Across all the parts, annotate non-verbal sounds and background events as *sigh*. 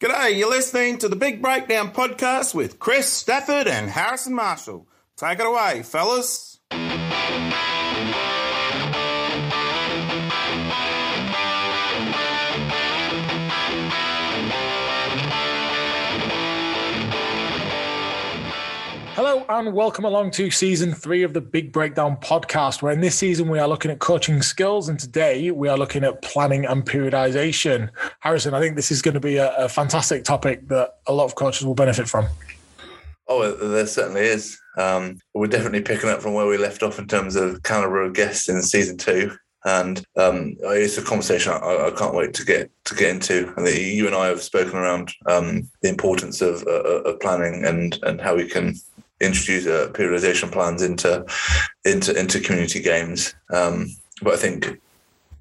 G'day, you're listening to the Big Breakdown podcast with Kris Stafford and Harrison Marshall. Take it away, fellas. Hello and welcome along to season three of the Big Breakdown podcast, where in this season we are looking at coaching skills and today we are looking at planning and periodization. Harrison, I think this is going to be a, a fantastic topic that a lot of coaches will benefit from. Oh, there certainly is. Um, we're definitely picking up from where we left off in terms of caliber of guests in season two, and um, it's a conversation I, I, can't wait to get to get into. Think you and I have spoken around um, the importance of, uh, of planning and and how we can introduce uh, periodization plans into into into community games. Um, but I think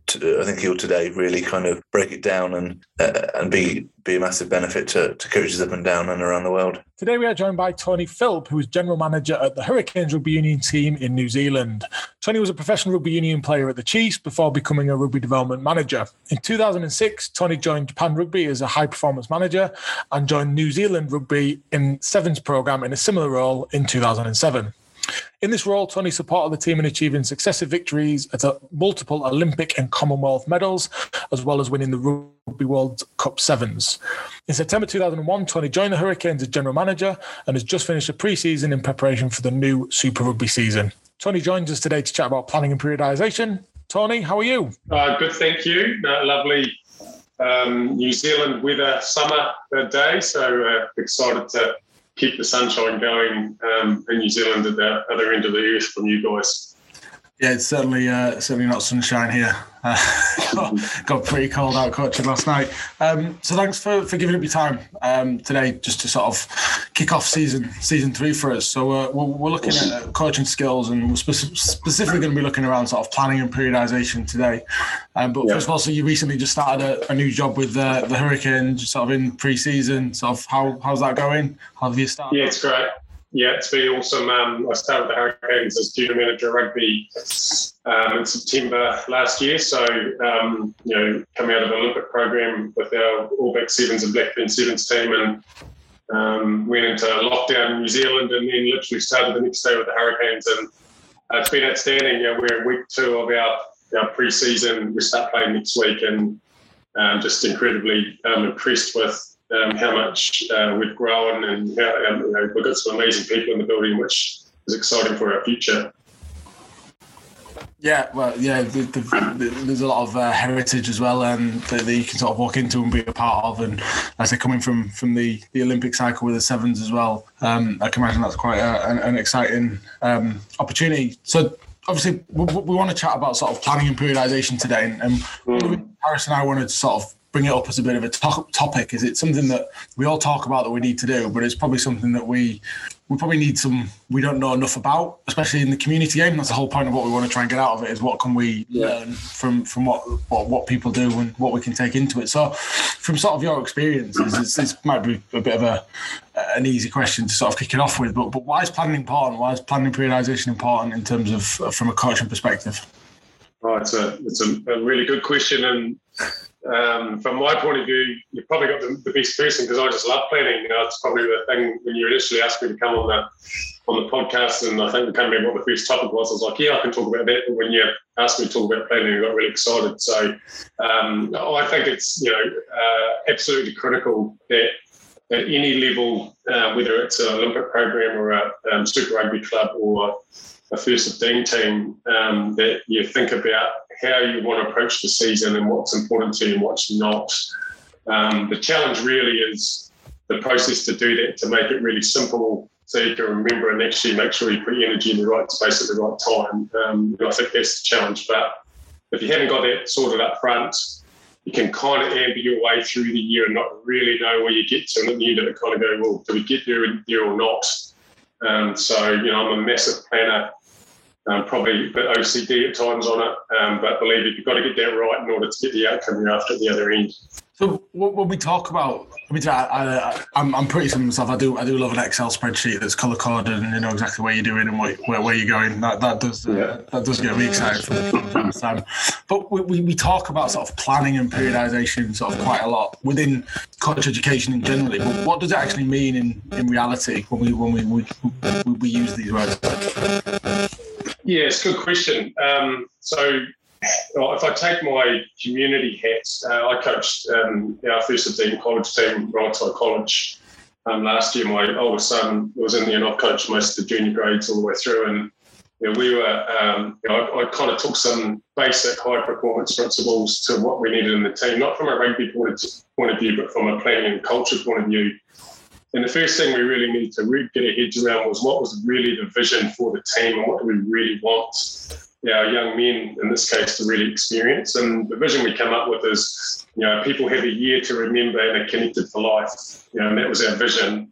to, I think he'll today really kind of break it down and uh, and be be a massive benefit to, to coaches up and down and around the world. Today we are joined by Tony Philp, who is general manager at the Hurricanes rugby union team in New Zealand. Tony was a professional rugby union player at the Chiefs before becoming a rugby development manager. In 2006, Tony joined Japan Rugby as a high performance manager and joined New Zealand Rugby in Sevens program in a similar role in 2007. In this role, Tony supported the team in achieving successive victories at multiple Olympic and Commonwealth medals, as well as winning the Rugby World Cup Sevens. In September 2001, Tony joined the Hurricanes as general manager and has just finished a pre-season in preparation for the new Super Rugby season. Tony joins us today to chat about planning and periodisation. Tony, how are you? Uh, good, thank you. Uh, lovely um, New Zealand weather summer day, so uh, excited to keep the sunshine going um, in New Zealand at the other end of the earth from you guys. Yeah, it's certainly uh, certainly not sunshine here. Uh, *laughs* got pretty cold out coaching last night. Um, so thanks for, for giving up your time um, today, just to sort of kick off season season three for us. So uh, we're, we're, looking at coaching skills, and we're spe- specifically going to be looking around sort of planning and periodization today. Um, but yeah. first of all, so you recently just started a, a new job with uh, the Hurricanes, sort of in pre-season. Sort of how how's that going? How have you started? Yeah, it's great. Yeah, it's been awesome. Um, I started the Hurricanes as junior manager rugby um, in September last year. So, um, you know, coming out of the Olympic program with our All Black Sevens and Black Ferns Sevens team and um, went into lockdown in New Zealand and then literally started the next day with the Hurricanes. And uh, it's been outstanding. Know, we're in week two of our, our pre-season. We start playing next week and um, just incredibly um, impressed with um, how much uh, we've grown and how um, you know, we've got some amazing people in the building, which is exciting for our future. Yeah, well, yeah, the, the, the, there's a lot of uh, heritage as well, and um, that, that, you can sort of walk into and be a part of. And as they're coming from from the, the Olympic cycle with the sevens as well, um, I can imagine that's quite a, an, an, exciting um, opportunity. So obviously, we, we, want to chat about sort of planning and periodization today, and, and mm. Harris and I wanted to sort of bring it up as a bit of a to- topic? Is it something that we all talk about that we need to do, but it's probably something that we we probably need some we don't know enough about, especially in the community game. That's the whole point of what we want to try and get out of it is what can we yeah. learn from from what, what what people do and what we can take into it. So, from sort of your experiences, this might be a bit of a an easy question to sort of kick it off with. But but why is planning important? Why is planning periodization important in terms of from a coaching perspective? Oh, it's a it's a, a really good question, and um, from my point of view, you've probably got the, the best person because I just love planning. You know, it's probably the thing when you initially asked me to come on the on the podcast, and I think I can't remember what the first topic was. I was like, yeah, I can talk about that. But when you asked me to talk about planning, I got really excited. So um, I think it's you know uh, absolutely critical that at any level, uh, whether it's an Olympic program or a um, Super Rugby club or a first 15 team, um, that you think about how you want to approach the season and what's important to you and what's not. Um, the challenge really is the process to do that, to make it really simple so you can remember and actually make sure you put your energy in the right space at the right time. Um, I think that's the challenge. But if you haven't got that sorted up front, you can kind of amber your way through the year and not really know where you get to. And at the end of it, kind of go, well, do we get there, there or not? Um, so, you know, I'm a massive planner um, probably a bit OCD at times on it, um, but believe it, you've got to get that right in order to get the outcome you're after at the other end. So when we talk about, I mean, I, am I'm pretty similar myself. I do I do love an Excel spreadsheet that's color coded and you know exactly where you're doing and where, where, where you're going. That that does uh, yeah. that does get me excited from time to time. But we, we, we talk about sort of planning and periodization sort of quite a lot within coach education in generally. But what does it actually mean in, in reality when we when we, we, we, we use these words? Yeah, it's a good question. Um, so if I take my community hats, uh, I coached um, our first 15 college team, Rongotai College. Um, last year, my oldest son was in there, and I've coached most of the junior grades all the way through. And you know, we were, um, you know, I, I, kind of took some basic high performance principles to what we needed in the team, not from a rugby point of view, but from a planning and culture point of view. And the first thing we really needed to get our heads around was what was really the vision for the team and what do we really want our young men, in this case, to really experience. And the vision we come up with is, you know, people have a year to remember and are connected for life. You know, and that was our vision.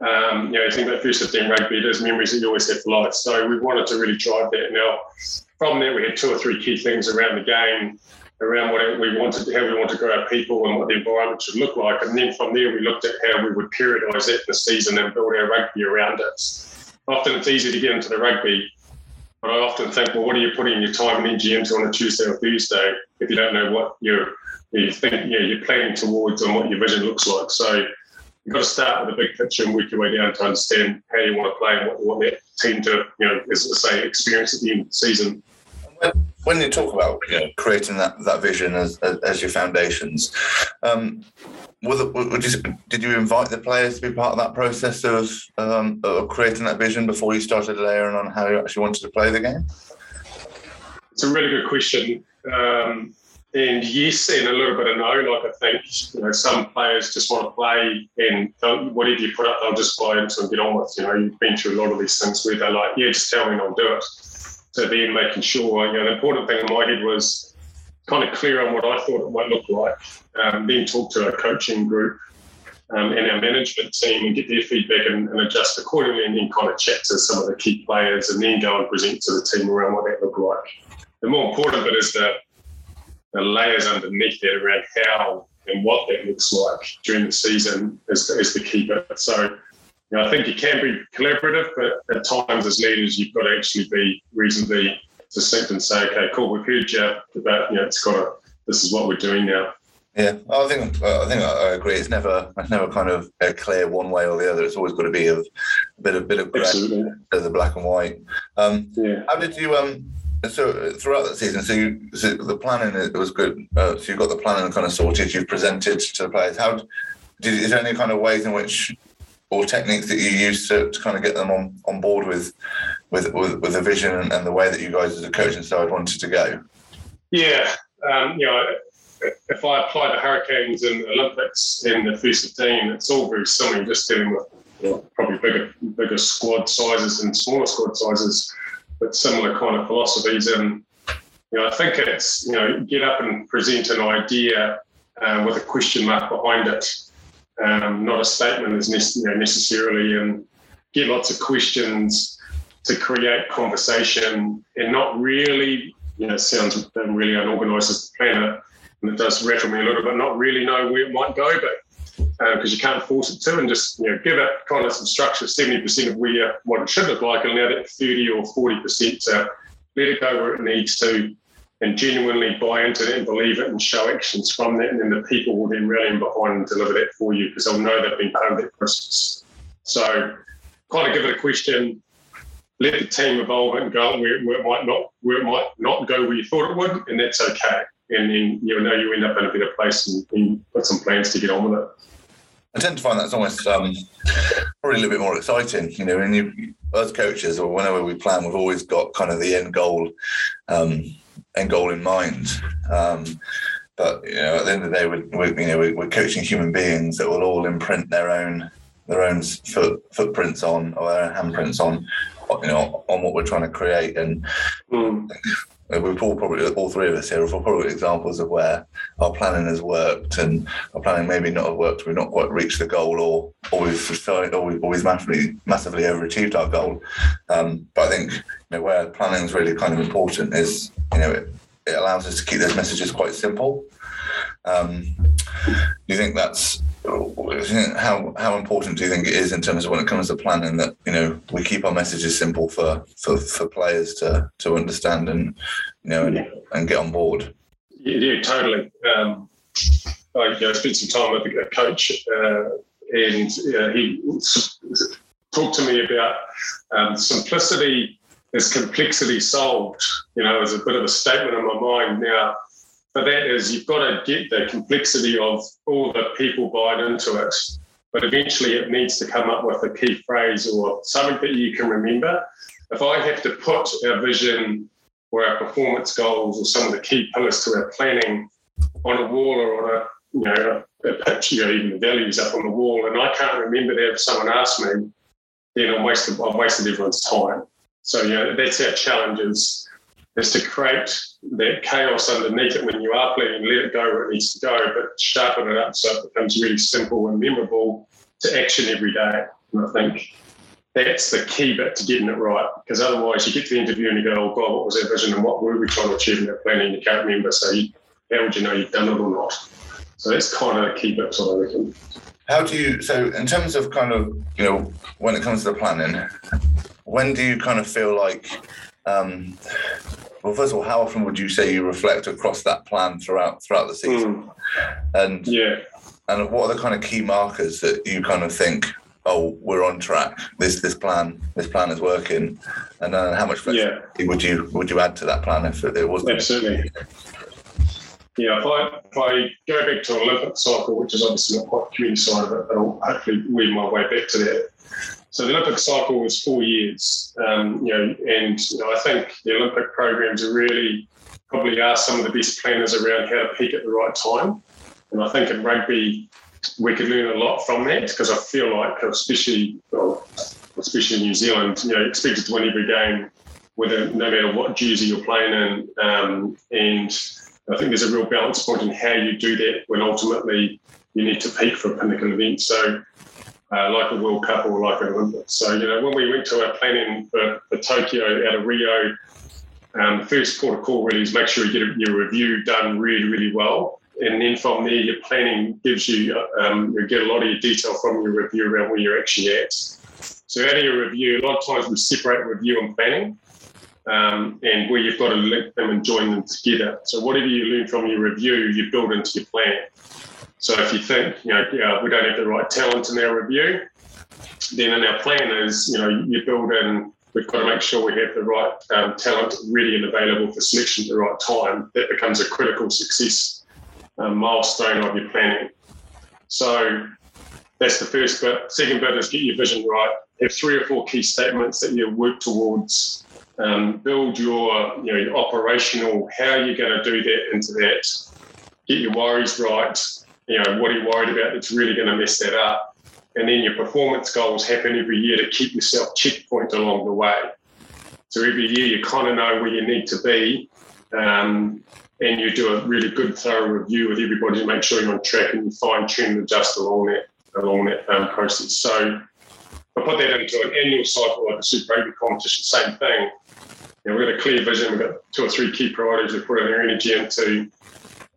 Um, you know, I think that first 15 rugby, there's memories that you always have for life. So we wanted to really drive that. Now, from there, we had two or three key things around the game, around what we wanted, how we want to grow our people and what the environment should look like. And then from there, we looked at how we would periodise that in the season and build our rugby around it. Often it's easy to get into the rugby but I often think, well, what are you putting your time and energy into on a Tuesday or Thursday if you don't know what you're you think you know, you're planning towards and what your vision looks like? So you've got to start with a big picture and work your way down to understand how you want to play and what you want that team to, you know, as I say, experience at the end of the season. When you talk about creating that, that vision as, as your foundations, um, would you, did you invite the players to be part of that process of, um, of creating that vision before you started layering on how you actually wanted to play the game? It's a really good question. Um, and yes, and a little bit of no. Like I think you know, some players just want to play, and whatever you put up, they'll just buy into and get on with. You know, you've been through a lot of these things where they're like, "Yeah, just tell me, and I'll do it." So then making sure, you know, the important thing in my head was kind of clear on what I thought it might look like. Um, then talk to our coaching group um, and our management team and get their feedback and, and, adjust accordingly, and then kind of chat to some of the key players and then go and present to the team around what that looked like. The more important bit is the, the layers underneath that around how and what that looks like during the season is, is the key bit. So you know, I think you can be collaborative, but at times as leaders, you've got to actually be reasonably succinct and say, okay, cool, we've heard you, but you know, it's got to, this is what we're doing now. Yeah, I think I think I agree. It's never it's never kind of clear one way or the other. It's always got to be a, bit of bit of grey, to the black and white. Um, yeah. How did you um? So throughout that season, so, you, so the planning it was good. Uh, so you've got the planning kind of sorted. You've presented to the players. How did is there any kind of ways in which or techniques that you use to, to kind of get them on, on board with with, with, with the vision and the way that you guys as a coaching side wanted to go? Yeah, um, you know, if I apply the Hurricanes and Olympics in the first 15, it's all very similar, just dealing with probably bigger bigger squad sizes and smaller squad sizes, but similar kind of philosophies. And you know, I think it's you know, get up and present an idea uh, with a question mark behind it, um, not a statement as you know, necessarily, and get lots of questions to create conversation and not really, you know, sounds really unorganized as the planner, and it does rattle me a little bit, not really know where it might go, but because uh, you can't force it to, and just you know give it kind of some structure, seventy percent of where what it should look like, and allow that thirty or forty percent to let it go where it needs to, and genuinely buy into it and believe it, and show actions from that, and then the people will then rally in behind and deliver that for you because they'll know they've been part of that process. So, kind of give it a question, let the team evolve and go where, where, it might not where it might not go where you thought it would, and that's okay. And then you know you end up in a better place and, and put some plans to get on with it. I tend to find that's almost um, probably a little bit more exciting, you know. And you, as coaches, or whenever we plan, we've always got kind of the end goal, um, end goal in mind. Um, but you know, at the end of the day, we're, we're you know we're coaching human beings that will all imprint their own their own foot, footprints on or their handprints on you know, on what we're trying to create. And mm. We've all probably, all three of us here, are probably examples of where our planning has worked and our planning maybe not have worked. We've not quite reached the goal, or or we've or we've always massively massively overachieved our goal. Um, but I think you know where planning is really kind of important is you know it, it allows us to keep those messages quite simple. Um, do you think that's how how important do you think it is in terms of when it comes to planning that you know we keep our messages simple for for, for players to to understand and you know and, and get on board? Yeah, yeah totally. Um, I you know, spent some time with a coach, uh, and uh, he talked to me about um, simplicity is complexity solved. You know, as a bit of a statement in my mind now but that is you've got to get the complexity of all the people buying into it. But eventually it needs to come up with a key phrase or something that you can remember. If I have to put our vision or our performance goals or some of the key pillars to our planning on a wall or on a you know a picture, even the values up on the wall, and I can't remember that if someone asked me, then I wasted I wasted everyone's time. So you know that's our challenge is is to create that chaos underneath it when you are planning, let it go where it needs to go, but sharpen it up so it becomes really simple and memorable to action every day. And I think that's the key bit to getting it right. Because otherwise, you get to the interview and you go, "Oh God, what was our vision and what were we trying to achieve in that planning?" You can't remember. So, you, how would you know you've done it or not? So that's kind of the key bits, I reckon. How do you? So, in terms of kind of you know, when it comes to the planning, when do you kind of feel like um, well, first of all, how often would you say you reflect across that plan throughout throughout the season? Mm. And yeah, and what are the kind of key markers that you kind of think, oh, we're on track. This this plan this plan is working. And then how much flexibility yeah. would you would you add to that plan if it wasn't? Absolutely. Yeah, if I, if I go back to Olympic cycle, which is obviously not quite the community side of it, but I'll hopefully weave my way back to that. So the Olympic cycle was four years, um, you know, and you know, I think the Olympic programs are really probably are some of the best planners around how to peak at the right time. And I think in rugby, we could learn a lot from that because I feel like, especially, well, especially in New Zealand, you know, expected to win every game, whether no matter what jersey you're playing in, um, and I think there's a real balance point in how you do that when ultimately you need to peak for a pinnacle event. So uh, like a World Cup or like an Olympics. So, you know, when we went to our planning for, for Tokyo out of Rio, um, the first port of call really is make sure you get your review done really, really well. And then from there, your planning gives you, um, you get a lot of your detail from your review around where you're actually at. So out of your review, a lot of times we separate review and planning. Um, and where you've got to link them and join them together. So whatever you learn from your review, you build into your plan. So if you think, you know, yeah, we don't have the right talent in our review, then in our plan is, you know, you build in, we've got to make sure we have the right um, talent ready and available for selection at the right time. That becomes a critical success um, milestone of your planning. So that's the first bit. Second bit is get your vision right. Have three or four key statements that you work towards. Um, build your, you know, your operational, how you're going to do that into that. Get your worries right you know, what are you worried about that's really going to mess that up? And then your performance goals happen every year to keep yourself checkpoint along the way. So every year you kind of know where you need to be. Um, and you do a really good thorough review with everybody to make sure you're on track and you fine tune and adjust along that along that um, process. So I put that into an annual cycle like a Super Rugby competition, same thing. You know, we've got a clear vision, we've got two or three key priorities we put our energy into.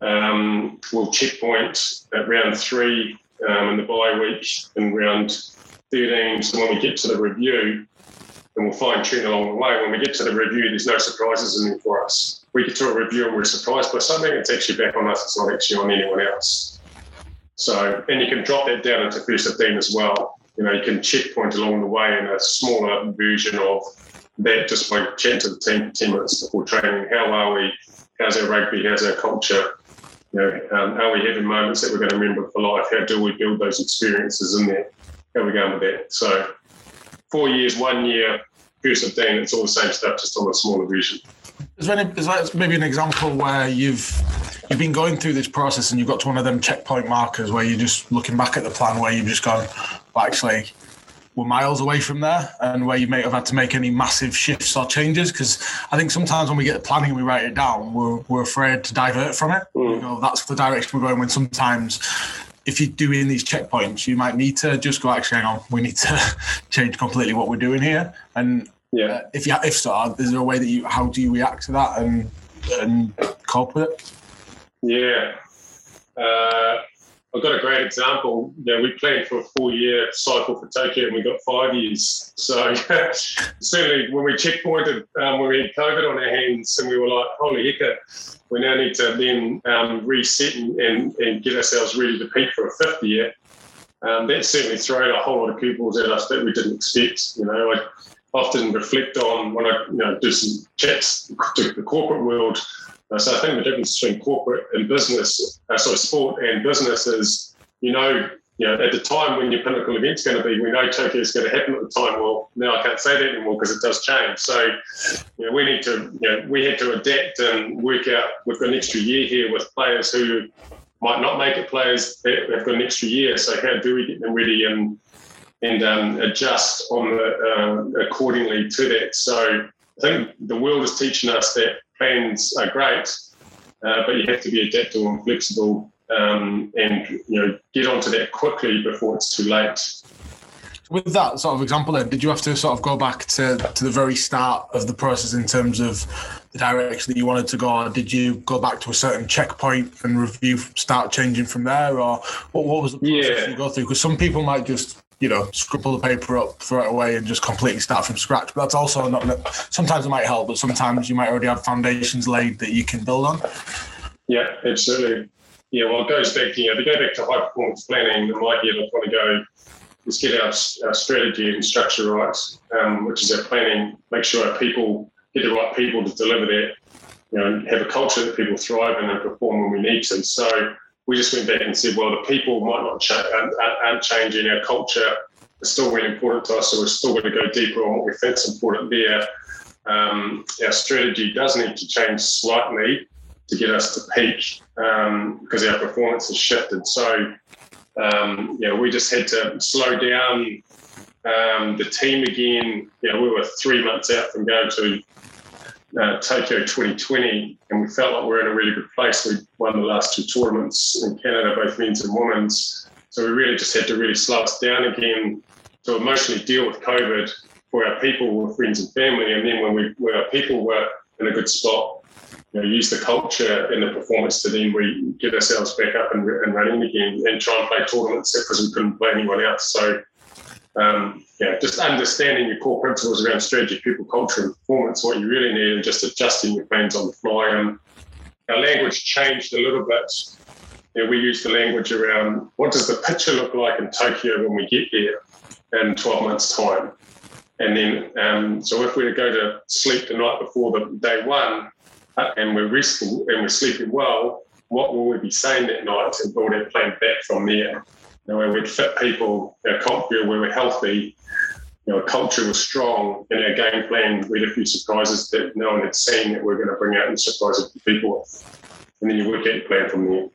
Um, we'll checkpoint at round three um, in the bye week in round 13. So when we get to the review, and we'll fine tune along the way. When we get to the review, there's no surprises in there for us. We get to a review and we're surprised by something, it's actually back on us, it's not actually on anyone else. So, and you can drop that down into first 15 as well. You know, you can checkpoint along the way in a smaller version of that just by chatting to the team for 10 minutes before training. How are we? How's our rugby? How's our culture? You know, um, are we having moments that we're going to remember for life? How do we build those experiences in there? How are we going with that? So, four years, one year, first 15, it's all the same stuff, just on a smaller version. Is there, any, is that maybe an example where you've you've been going through this process and you've got to one of them checkpoint markers where you're just looking back at the plan where you've just gone, well, actually, we're miles away from there and where you may have had to make any massive shifts or changes because i think sometimes when we get the planning and we write it down we're, we're afraid to divert from it. Mm. you know that's the direction we're going when sometimes if you're doing these checkpoints you might need to just go actually hang on we need to *laughs* change completely what we're doing here. And yeah. uh, if you if so is there a way that you how do you react to that and and cope with it? Yeah. Uh, I've got a great example. You know, we planned for a four-year cycle for Tokyo, and we got five years. So *laughs* certainly, when we checkpointed, um, when we had COVID on our hands, and we were like, "Holy heck!" We now need to then um, reset and, and, and, get ourselves ready to peak for a fifth year. Um, that certainly thrown a whole lot of pupils at us that we didn't expect. You know, I often reflect on when I you know do some chats to the corporate world so I think the difference between corporate and business, uh, sorry, sport and business is, you know, you know, at the time when your pinnacle event's going to be, we know Tokyo is going to happen at the time. Well, now I can't say that anymore because it does change. So, you know, we need to, you know, we had to adapt and work out. We've got an extra year here with players who might not make it players. They've got an extra year. So how do we get them ready and and um, adjust on the uh, accordingly to that? So I think the world is teaching us that plans are great, uh, but you have to be adaptable and flexible um, and you know get onto that quickly before it's too late. With that sort of example, then, did you have to sort of go back to, to the very start of the process in terms of the direction that you wanted to go? Or did you go back to a certain checkpoint and review, start changing from there, or what, what was the process yeah. you go through? Because some people might just you know, scribble the paper up, throw it away, and just completely start from scratch. But that's also not. Sometimes it might help, but sometimes you might already have foundations laid that you can build on. Yeah, absolutely. Yeah, well, it goes back. to, You know, to go back to high performance planning, in my I want to go. Let's get our, our strategy and structure right, um, which is our planning. Make sure our people get the right people to deliver that. You know, have a culture that people thrive in and perform when we need to. So we just went back and said, well, the people might not change, aren't changing. Our culture is still really important to us, so we're still going to go deeper on what we think is important there. Um, our strategy does need to change slightly to get us to peak um, because our performance has shifted. So, um, know, we just had to slow down um, the team again. Know, we were three months out from going to uh, Tokyo 2020, and we felt like we are in a really good place. We won the last two tournaments in Canada, both men's and women's. So we really just had to really slow us down again to emotionally deal with COVID for our people, with friends and family. And then when we when our people were in a good spot, you know, use the culture and the performance to then we get ourselves back up and, and running again and try and play tournaments because we couldn't play anyone else. So um, yeah, just understanding your core principles around strategy, people, culture, and performance, what you really need, and just adjusting your plans on the fly. And our language changed a little bit. Know, we use the language around what does the picture look like in Tokyo when we get there in 12 months' time. And then, um, so if we go to sleep the night before the day one, uh, and we're restful and we're sleeping well, what will we be saying that night and build our plan back from there? Know, where we'd fit people, our culture, where we're healthy, you know, culture was strong, and our game plan, we had a few surprises that no one had seen that we're going to bring out and surprise people And then you work out your plan from there.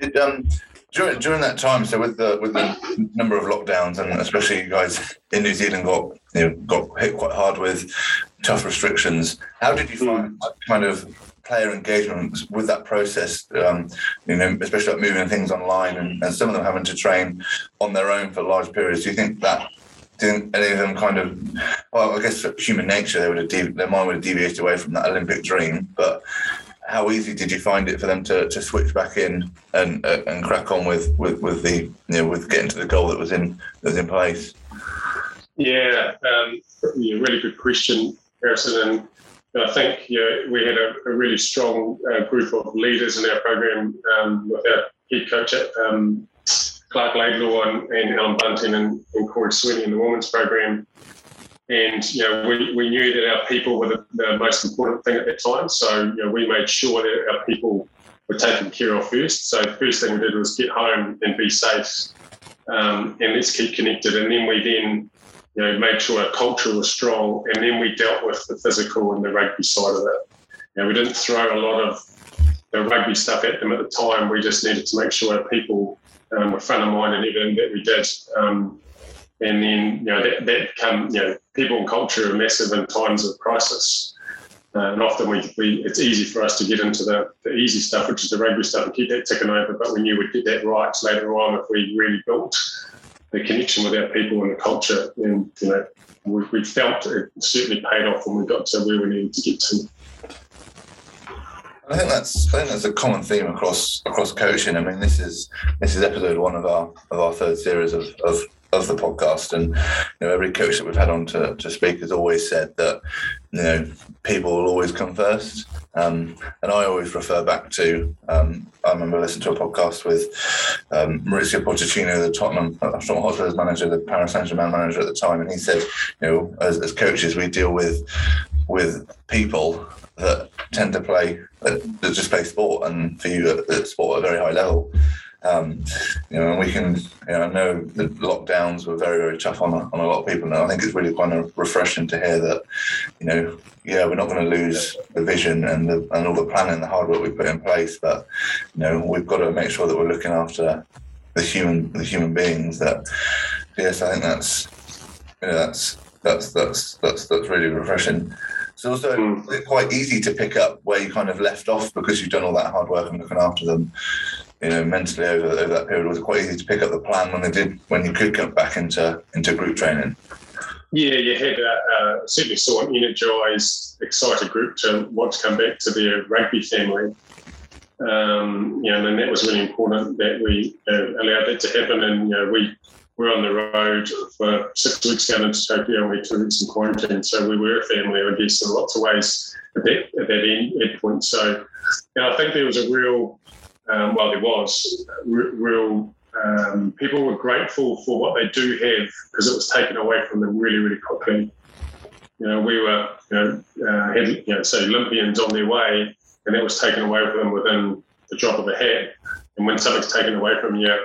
Did, um, during, during that time, so with the with the number of lockdowns, and especially you guys in New Zealand got you know got hit quite hard with tough restrictions. How did you find mm. kind of player engagement with that process, um, you know, especially like moving things online and, and, some of them having to train on their own for large periods. Do you think that didn't any of them kind of, well, I guess human nature, they would have their mind would have deviated away from that Olympic dream, but how easy did you find it for them to, to switch back in and uh, and crack on with, with, with the you know with getting to the goal that was in that was in place? Yeah, um, yeah really good question, Harrison. And I think we had a, a really strong uh, group of leaders in our program um, with our head coach at um, Clark Laidlaw and, and Allan Bunting and, and Cory Sweeney in the women's program. And you know, we, we knew that our people were the, the, most important thing at that time. So you know, we made sure that our people were taken care of first. So the first thing we did was get home and be safe, um, and let's keep connected. And then we then you know, made sure our culture was strong, and then we dealt with the physical and the rugby side of it. You know, we didn't throw a lot of the rugby stuff at them at the time. We just needed to make sure our people um, were front of mind in everything that we did. Um, and then, you know, that, that come, you know, people and culture are massive in times of crisis. Uh, and often we, we, it's easy for us to get into the, the easy stuff, which is the rugby stuff, and keep that ticking over. But we knew we'd get that right later on if we really built the connection with our people and the culture. And, you know, we, we felt it certainly paid off when we got to where we needed to get to. I think that's I think that's a common theme across across coaching. I mean, this is this is episode one of our of our third series of of, of the podcast, and you know every coach that we've had on to, to speak has always said that you know people will always come first. Um, and I always refer back to um, I remember listening to a podcast with um, Mauricio Pochettino, the Tottenham Tottenham Hotspur's manager, the Paris Saint Germain manager at the time, and he said, you know, as, as coaches we deal with with people that tend to play that, just play sport and for you at, sport at a very high level. Um, you know, and we can, you know, I know the lockdowns were very, very tough on, on a lot of people. And I think it's really kind of refreshing to hear that, you know, yeah, we're not going to lose the vision and the, and all the planning, the hard work we put in place, but you know, we've got to make sure that we're looking after the human, the human beings. That, yes, I think that's, you know, that's that's that's that's that's really refreshing. It's also mm. quite easy to pick up where you kind of left off because you've done all that hard work and looking after them. You know, mentally over, over that period, it was it quite easy to pick up the plan when they did when you could get back into into group training? Yeah, you had uh, certainly saw an energised, excited group to want to come back to their rugby family. Um, you know, and that was really important that we uh, allowed that to happen. And you know, we were on the road for six weeks down into Tokyo and we two weeks in quarantine. So we were a family, I guess, in lots of ways at that, at that end, end point. So you know, I think there was a real, um, well, there was real, um, people were grateful for what they do have because it was taken away from them really, really quickly. You know, we were, you know, uh, had, you know, say Olympians on their way, and that was taken away from them within the drop of a hat. And when something's taken away from you,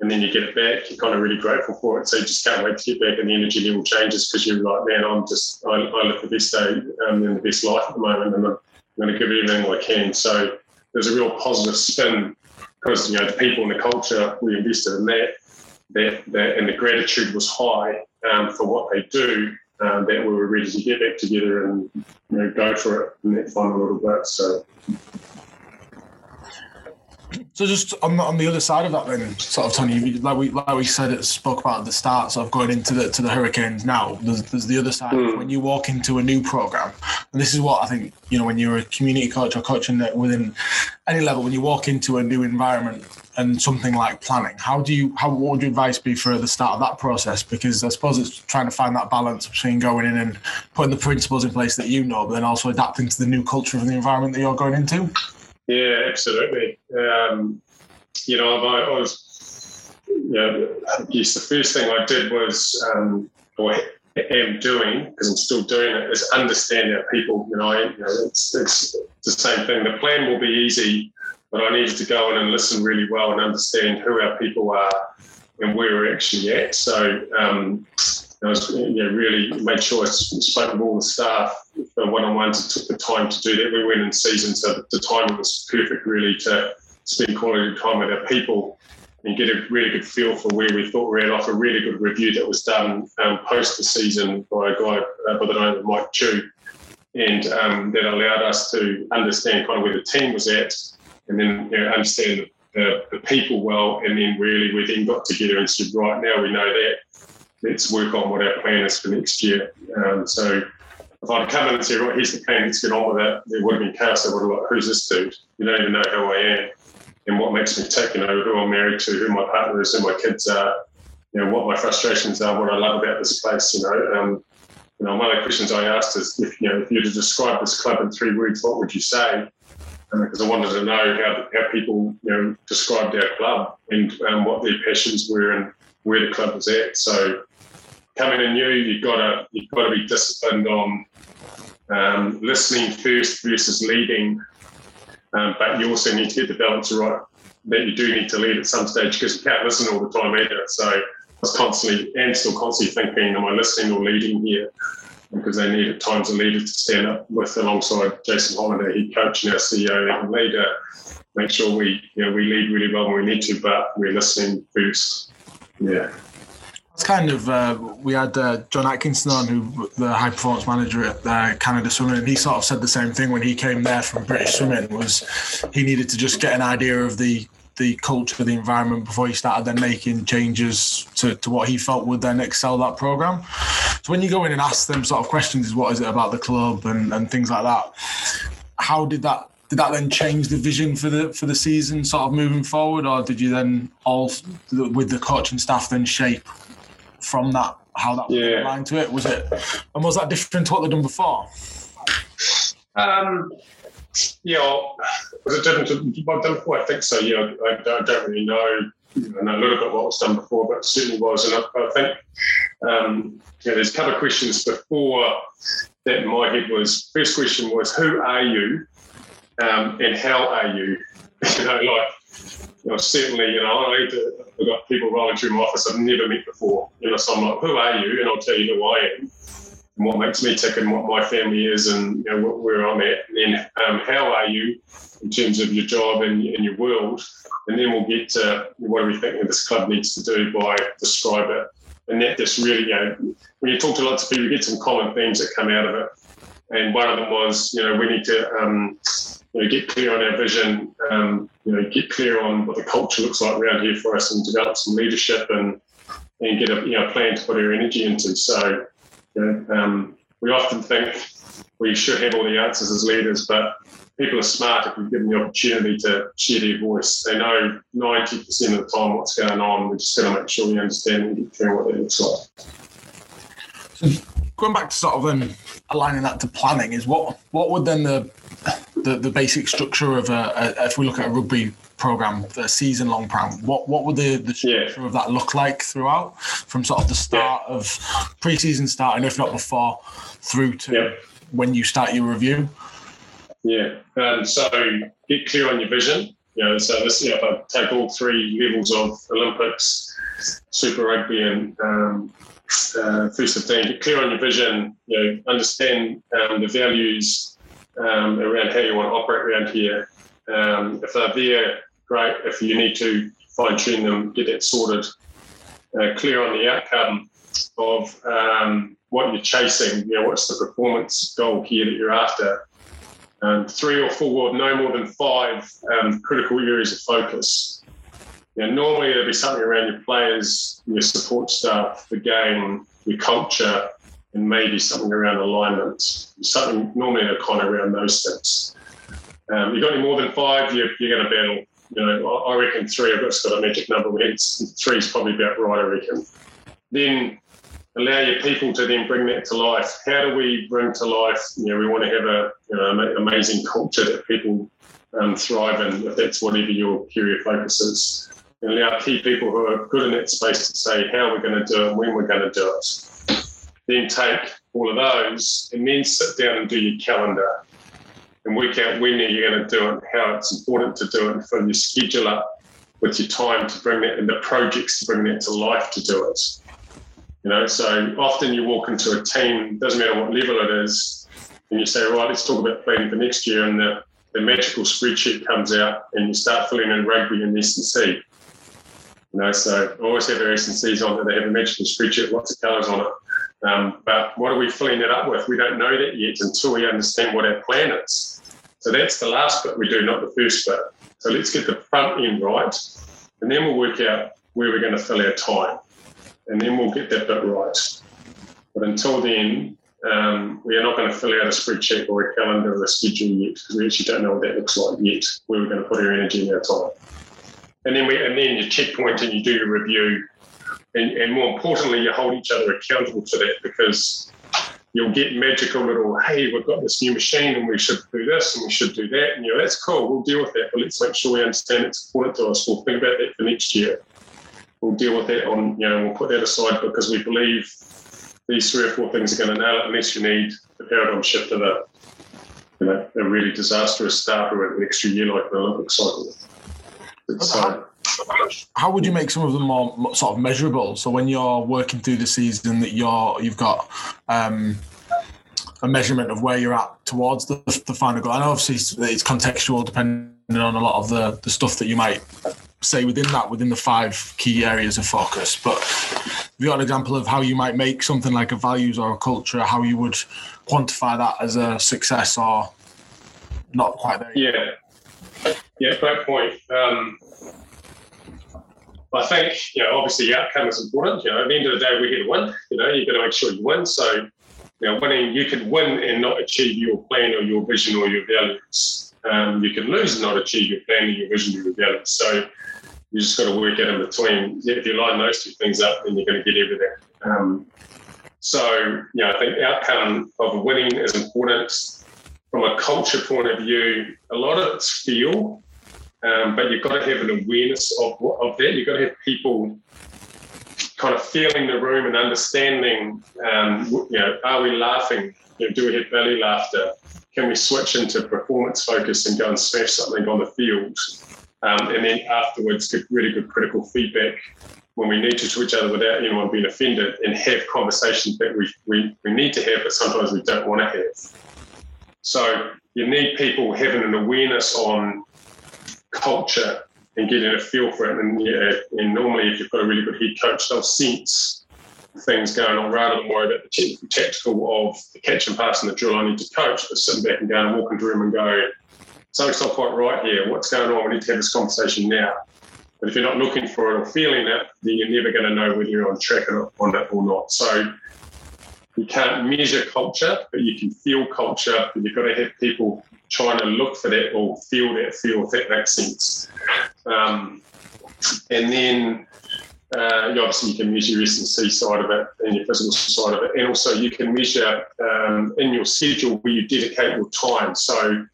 and then you get it back, you're kind of really grateful for it. So you just can't wait to get back, and the energy level changes because you're like, man, I'm just, I, I live the best day um, and the best life at the moment, and I'm, I'm going to give everything I can. So there's a real positive spin because you know the people and the culture we invested in that, that, that and the gratitude was high um, for what they do. Um, that we were ready to get back together and you know, go for it in that final little bit. So *clears throat* so just on the, on the other side of that, then, sort of Tony, like we like we said, it spoke about at the start, sort of going into the to the Hurricanes. Now, there's, there's the other side mm. when you walk into a new program, and this is what I think you know when you're a community coach or coaching within any level, when you walk into a new environment and something like planning, how do you how what would your advice be for the start of that process? Because I suppose it's trying to find that balance between going in and putting the principles in place that you know, but then also adapting to the new culture of the environment that you're going into. Yeah, absolutely. Um, you know, I, I was, you know, guess the first thing I did was, um, or am doing, because I'm still doing it, is understand our people. You know, you know it's, it's the same thing. The plan will be easy, but I needed to go in and listen really well and understand who our people are and where we're actually at. So, um, I was, you know, really made sure I spoke with all the staff one-on-ones. Took the time to do that. We went in season, so the timing was perfect, really, to spend quality time with our people and get a really good feel for where we thought we were off a really good review that was done um, post the season by a guy uh, by the name of Mike Chu. And um, that allowed us to understand kind of where the team was at and then you know, understand the, the people well. And then really we then got together and said, right now we know that let's work on what our plan is for next year. Um, so if I'd come in and said, right, here's the plan, let's get on with it, there would have been chaos. I would have like, who's this dude? You don't even know who I am and what makes me tick, you know, who I'm married to, who my partner is, who my kids are, you know, what my frustrations are, what I love about this place, you know. Um, you know, one of the questions I asked is, if you know, if you were to describe this club in three words, what would you say? Because I wanted to know how, how people, you know, described our club and um, what their passions were and where the club was at. So coming in new, you've got to you've got to be disciplined on um, listening first versus leading. Um, but you also need to get the balance right that you do need to lead at some stage because you can't listen all the time either. So I was constantly and still constantly thinking, am I listening or leading here? Because they need at times a leader to stand up with alongside Jason Holland, head coach and our CEO and leader. Make sure we you know we lead really well when we need to, but we're listening first. Yeah. It's kind of uh, we had uh, John Atkinson on, who the high performance manager at uh, Canada Swimming, and he sort of said the same thing when he came there from British Swimming. Was he needed to just get an idea of the the culture, the environment before he started then making changes to, to what he felt would then excel that program. So when you go in and ask them sort of questions, is what is it about the club and, and things like that? How did that did that then change the vision for the for the season, sort of moving forward, or did you then all with the coaching staff then shape from that how that Yeah. aligned to it? Was it and was that different to what they'd done before? Um, yeah, well, was it different to what done before? I think so. Yeah, I, I don't, really know. I know a little bit what was done before, but it certainly was. And I, I think um, yeah, there's a couple of questions before that in my head was first question was who are you um, and how are you? *laughs* you know, like you know, certainly, you know, I need to, I've got people rolling through my office I've never met before. You know, so I'm like, who are you? And I'll tell you who I am and what makes me tick and what my family is and you know, where I'm at. And then um, how are you in terms of your job and, and your world? And then we'll get to what do we think this club needs to do by describe it. And that just really, you know, when you talk to lots of people, you get some common themes that come out of it. And one of them was, you know, we need to um, you know, get clear on our vision, um, you know, get clear on what the culture looks like around here for us and develop some leadership and, and get a you know, plan to put our energy into. So, you know, um, we often think we should have all the answers as leaders, but people are smart if we give them the opportunity to share their voice. They know 90% of the time what's going on. We just got to make sure we understand and get clear what that looks like. Going back to sort of um, aligning that to planning is what what would then the the, the basic structure of a, a if we look at a rugby program, the season long program, what what would the, the Yeah. structure of that look like throughout from sort of the start of pre-season starting, if not before, through to Yeah. when you start your review? Yeah. Um, so get clear on your vision. You know, so this, you know, if I take all three levels of Olympics, Super Rugby, and um, uh, first 15, get clear on your vision. You know, understand um, the values um, around how you want to operate around here. Um, if they're there, great. If you need to fine tune them, get that sorted. Uh, clear on the outcome of um, what you're chasing. You know, what's the performance goal here that you're after? um, three or four, no more than five um, critical areas of focus. You normally there'll be something around your players, your support staff, the game, your culture, and maybe something around alignment. Something normally kind of around those things. Um, you've got any more than five, you're, you're going to battle. You know, I, reckon three. I've got, got a magic number. Hence, three is probably about right. I reckon. Then allow your people to then bring that to life. How do we bring to life? You know, we want to have a you know ama- amazing culture that people um, thrive in. If that's whatever your area focus is, and allow key people who are good in that space to say how we're going to do it, and when we're going to do it. Then take all of those and then sit down and do your calendar and work out when are you're going to do it, and how it's important to do it, and fill your schedule up with your time to bring that and the projects to bring that to life to do it. You know, so often you walk into a team, doesn't matter what level it is, and you say, right, let's talk about planning for next year, and the, the magical spreadsheet comes out, and you start filling in rugby and S&C. You know, so I always have our S&Cs on there. They have a magical spreadsheet, lots of colours on it. Um, but what are we filling that up with? We don't know that yet until we understand what our plan is. So that's the last bit we do, not the first bit. So let's get the front end right, and then we'll work out where we're going to fill our time and then we'll get that bit right. But until then, um, we are not going to fill out a spreadsheet or a calendar or a schedule yet because we actually don't know what that looks like yet. Where we're going to put our energy and our time, and then we and then you checkpoint and you do your review, and, and more importantly, you hold each other accountable to that because you'll get magical little hey we've got this new machine and we should do this and we should do that. And you know that's cool we'll deal with that but let's make sure we understand it's important to us. We'll think about that for next year. We'll deal with that on, you know, we'll put that aside because we believe these three or four things are going to nail it unless you need the paradigm shift of a, you know, a really disastrous start or an extra year like the Olympic cycle. It's, uh, How would you make some of them more sort of measurable? So when you're working through the season, that you're you've got um, a measurement of where you're at towards the, the final goal. And obviously it's, it's contextual depending on a lot of the, the stuff that you might say within that, within the five key areas of focus. But have you got an example of how you might make something like a values or a culture, how you would quantify that as a success or not quite there? Yeah, yeah, great point. Um, I think you know, obviously, the outcome is important. You know, at the end of the day, we're here to win. You know, you've got to make sure you win. So, you know, winning, you can win and not achieve your plan or your vision or your values. um, you can lose and not achieve your plan, or your vision, or your values. So you just got to work out in between. If you line those two things up, then you're going to get everything. Um, so, you know, I think outcome of winning is important. From a culture point of view, a lot of it's feel, um, but you've got to have an awareness of, of that. You've got to have people kind of feeling the room and understanding, um, you know, are we laughing? You know, do we have belly laughter? Can we switch into performance focus and go and smash something on the field? Um, and then afterwards, get really good critical feedback when we need to to each other without anyone being offended and have conversations that we, we, we need to have, but sometimes we don't want to have. So you need people having an awareness on culture and getting a feel for it. And, yeah, and normally, if you've got a really good head coach, they'll sense things going on rather than worry about the technical tactical of the catch and pass and the drill I need to coach, but sitting back and going and walk into room and go, something's not quite right here. What's going on? We need to have this conversation now. But if you're not looking for it or feeling it, then you're never going to know whether you're on track or not. So you can't measure culture, but you can feel culture. But you've got to have people trying to look for that or feel that feel, if that makes sense. Um, and then uh, obviously you can measure your S&C side of it and your physical side of it. And also you can measure um, in your schedule where you dedicate your time. So you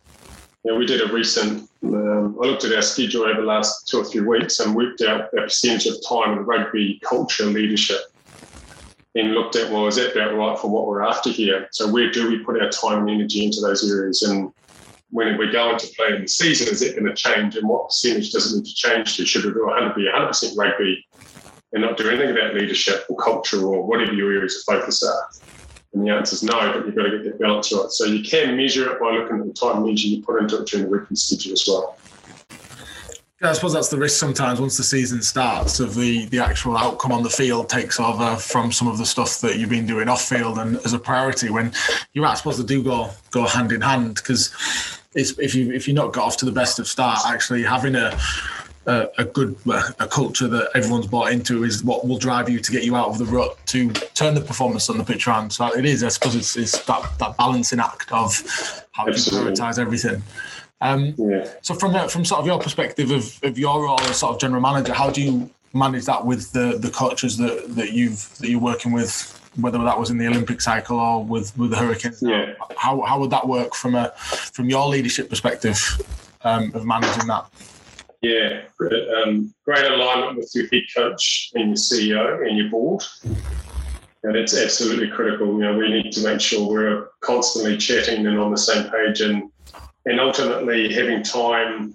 know, we did a recent, um, I looked at our schedule over the last two or three weeks and worked out a percentage of time in rugby culture leadership and looked at, well, is that about right for what we're after here? So where do we put our time and energy into those areas? And when we go into play in the season, is that going to change? And what percentage does it need to change to? Should it be 100 be 100% rugby and not do anything about leadership or culture or whatever your areas of focus are? And the answer is no, but you've got to get that balance right. So you can measure it by looking at the time measure you put into it during the weekly schedule as well. Yeah, I suppose that's the risk sometimes once the season starts of the the actual outcome on the field takes over from some of the stuff that you've been doing off field and as a priority when you're not supposed to do go go hand in hand because if you if you're not got off to the best of start, actually having a a, a good a culture that everyone's bought into is what will drive you to get you out of the rut to turn the performance on the pitch around. So it is, I suppose, it's, it's that that balancing act of how Absolutely. you prioritize everything. Um, yeah. So from from sort of your perspective of, of your role as sort of general manager, how do you manage that with the the coaches that, that you've that you're working with, whether that was in the Olympic cycle or with, with the Hurricanes? Yeah. How how would that work from a from your leadership perspective um, of managing that? Yeah, um, great alignment with your head coach and your CEO and your board. And it's absolutely critical. You know, we need to make sure we're constantly chatting and on the same page and and ultimately having time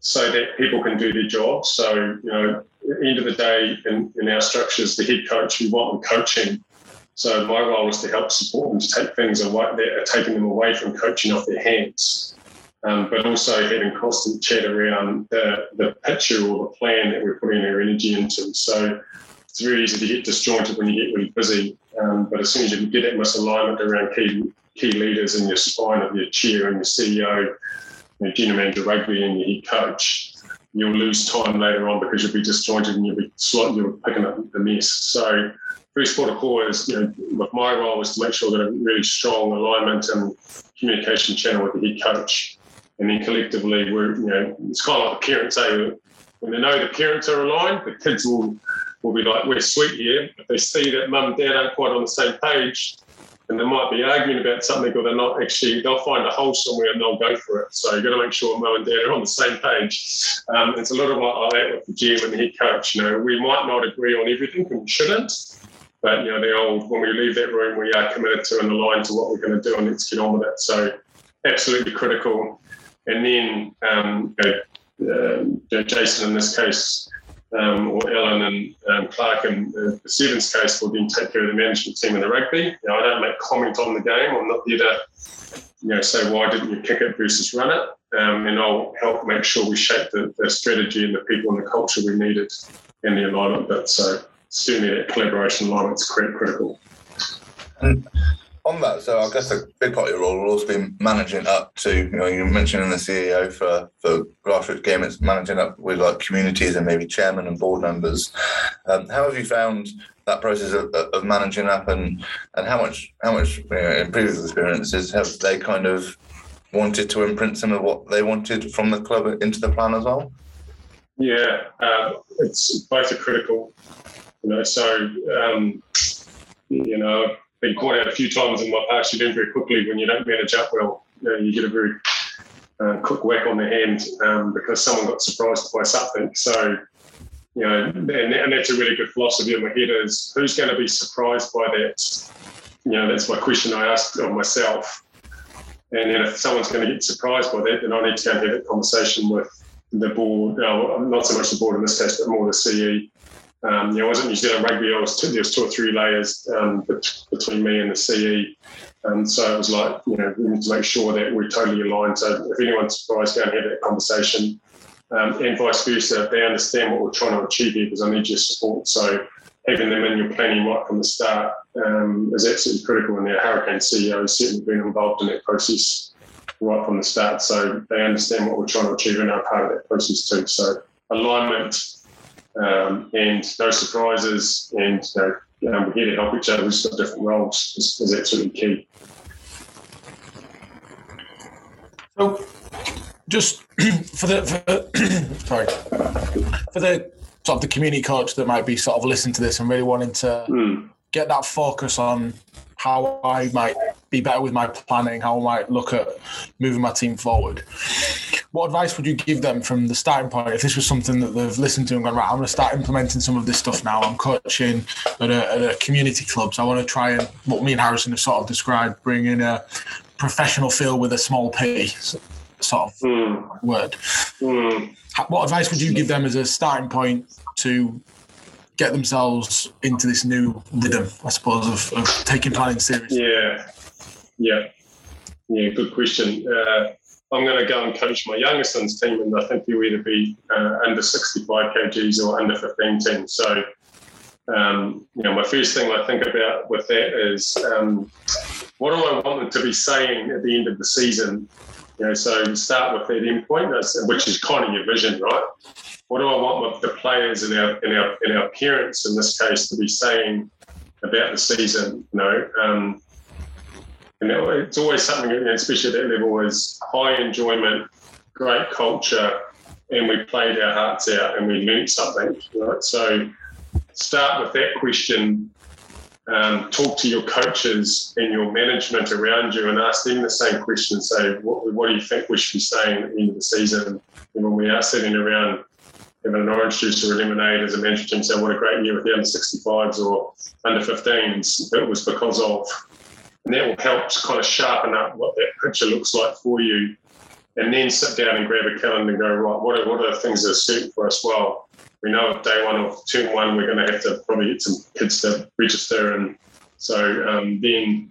so that people can do their job. So, you know, at the end of the day, in, in our structures, the head coach, we want them coaching. So my role is to help support them to take things away that are taking them away from coaching off their hands um, but also having constant chat around the, the picture or the plan that we're putting our energy into. So it's very easy to get disjointed when you get really busy. Um, but as soon as you get that misalignment around key key leaders in your spine of your chair and your CEO, your general manager rugby and your head coach, you'll lose time later on because you'll be disjointed and you'll be slightly you're picking up the mess. So first protocol is, you know, my role is to make sure that a really strong alignment and communication channel with the head coach. And then collectively we're you know it's kind of like the parents say when they know the parents are aligned the kids will will be like we're sweet here. If they see that mum and dad aren't quite on the same page and they might be arguing about something or they're not actually they'll find a hole somewhere and they'll go for it. So you've got to make sure mum and dad are on the same page. Um, it's a lot little bit like that with the gm and the head coach you know we might not agree on everything and we shouldn't but you know the old when we leave that room we are committed to and aligned to what we're going to do and let's get on with it. So absolutely critical. And then um, you know, uh, Jason in this case, um, or Allan and um, Clark in uh, the Sevens case will then take care of the management team in the rugby. I don't make comment on the game. I'm not here to you know, say why didn't you kick it versus run it. Um, and I'll help make sure we shape the, the, strategy and the people and the culture we needed and the alignment bit. So certainly that collaboration alignment is critical. And on that, so I guess a big part of your role will also be managing up to, you know, you mentioned in the CEO for, for grassroots game, it's managing up with like communities and maybe chairman and board members. Um, how have you found that process of, of managing up and, and how much, how much you know, in previous experiences have they kind of wanted to imprint some of what they wanted from the club into the plan as well? Yeah, um, it's both are critical. You know, so um, you know, been caught out a few times in my past. You learn very quickly when you don't manage up well. You, know, you get a very uh, quick whack on the hand um, because someone got surprised by something. So, you know, and, and that's a really good philosophy in my head is who's going to be surprised by that? You know, that's my question I asked of myself. And then if someone's going to get surprised by that, then I need to go and have a conversation with the board, uh, not so much the board in this case, but more the CE. Um, you know, I was at New Zealand Rugby. I was two, there was two or three layers um, between me and the CE. Um, so it was like, you know, we need to make sure that we're totally aligned. So if anyone's surprised, go and have that conversation. Um, and vice versa, they understand what we're trying to achieve here because I need your support. So having them in your planning right from the start um, is absolutely critical. And their Hurricane CEO has certainly been involved in that process right from the start. So they understand what we're trying to achieve and are part of that process too. So alignment um, and no surprises and you know, um, we're here to help each other. We've got different roles is, is absolutely key. So, just *clears throat* for the for, *clears throat* sorry for the sort of the community coach that might be sort of listening to this and really wanting to mm. get that focus on how I might be better with my planning, how I might look at moving my team forward. What advice would you give them from the starting point if this was something that they've listened to and gone, right, I'm going to start implementing some of this stuff now. I'm coaching at a, at a community club, so I want to try and, what me and Harrison have sort of described, bring in a professional feel with a small p sort of mm. word. Mm. What advice would you give them as a starting point to get themselves into this new rhythm, I suppose, of, of taking planning seriously? Yeah, yeah, yeah. Good question. Uh, I'm going to go and coach my younger son's team, and I think he'll either be uh, under 65 kgs or under 15 team. So, um, you know, my first thing I think about with that is um, what do I want them to be saying at the end of the season? You know, so you start with that endpoint, which is kind of your vision, right? what do I want the players and our and our and our parents in this case to be saying about the season? You know, um, and it's always something, especially at that level, is high enjoyment, great culture, and we played our hearts out and we learned something. Right, so start with that question. Um, talk to your coaches and your management around you and ask them the same question. Say, what, what do you think we should be saying at the end of the season? And when we are sitting around having an orange juice or a lemonade as a management team saying what a great year with the under 65s or under 15s, it was because of. And that will help to kind of sharpen up what that picture looks like for you. And then sit down and grab a calendar and go, right, what are, what are the things that are suiting for us well? We know at day one of term one, we're going to have to probably get some kids to register. And so um, then you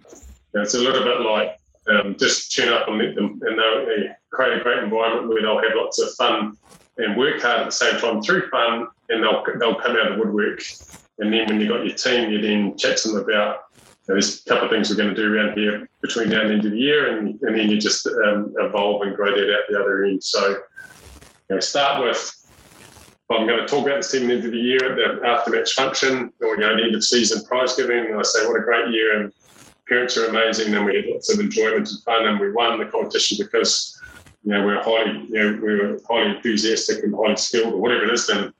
know, it's a little bit like um, just turn up and let them and they'll create a great environment where they'll have lots of fun and work hard at the same time through fun, and they'll they'll come out of the woodwork. And then when you've got your team, you then chat to them about there's a couple of things we're going to do around here between now and the end of the year, and, and then you just um, evolve and grow that out the other end. So, you know, start with. I'm going to talk about the end of the year at the after match function, or you know, the end of season prize giving, and I say what a great year, and parents are amazing, and we had lots of enjoyment and fun, and we won the competition because you know, we're highly, you know, we were highly enthusiastic and highly skilled or whatever it is, then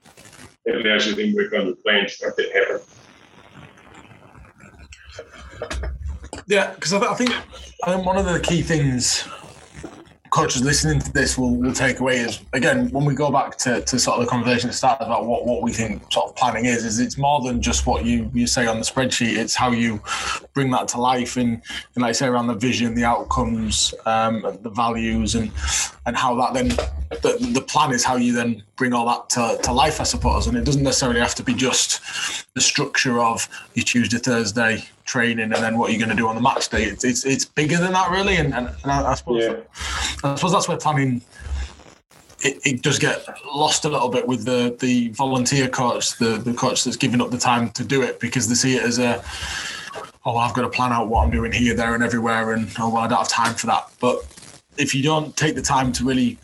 it allows you to then work on your plan to make that happen. Yeah, because I, think I think one of the key things coaches listening to this will, will take away is again when we go back to, to sort of the conversation that started about what, what we think sort of planning is is it's more than just what you, you say on the spreadsheet. It's how you bring that to life and, and like I say around the vision the outcomes um, the values and and how that then the, the plan is how you then bring all that to, to life I suppose and it doesn't necessarily have to be just the structure of your Tuesday Thursday training and then what you're going to do on the match day. It's it's, it's bigger than that really, and, and, and I, I, suppose yeah. I suppose that's where planning. It, it, does get lost a little bit with the the volunteer coach, the the coach that's giving up the time to do it because they see it as a oh I've got to plan out what I'm doing here, there, and everywhere, and oh well I don't have time for that. But if you don't take the time to really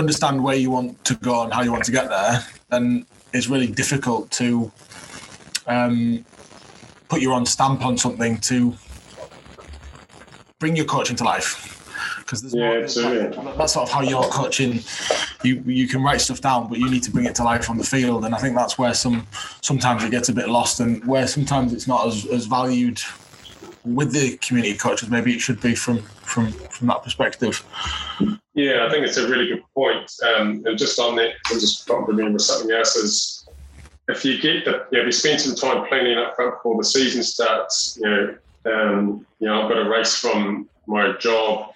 understand where you want to go and how you want to get there, then it's really difficult to um, put your own stamp on something to bring your coaching to life. because there's Yeah, more, that's sort of how you're coaching. You you can write stuff down, but you need to bring it to life on the field, and I think that's where some sometimes it gets a bit lost, and where sometimes it's not as, as valued with the community coaches. Maybe it should be from from from that perspective. Yeah, I think it's a really good point. Um, and just on that, I'm just trying to remember something else is if you get the, you know, if you spend some time planning up front before the season starts, you know, um, you know, I've got a race from my job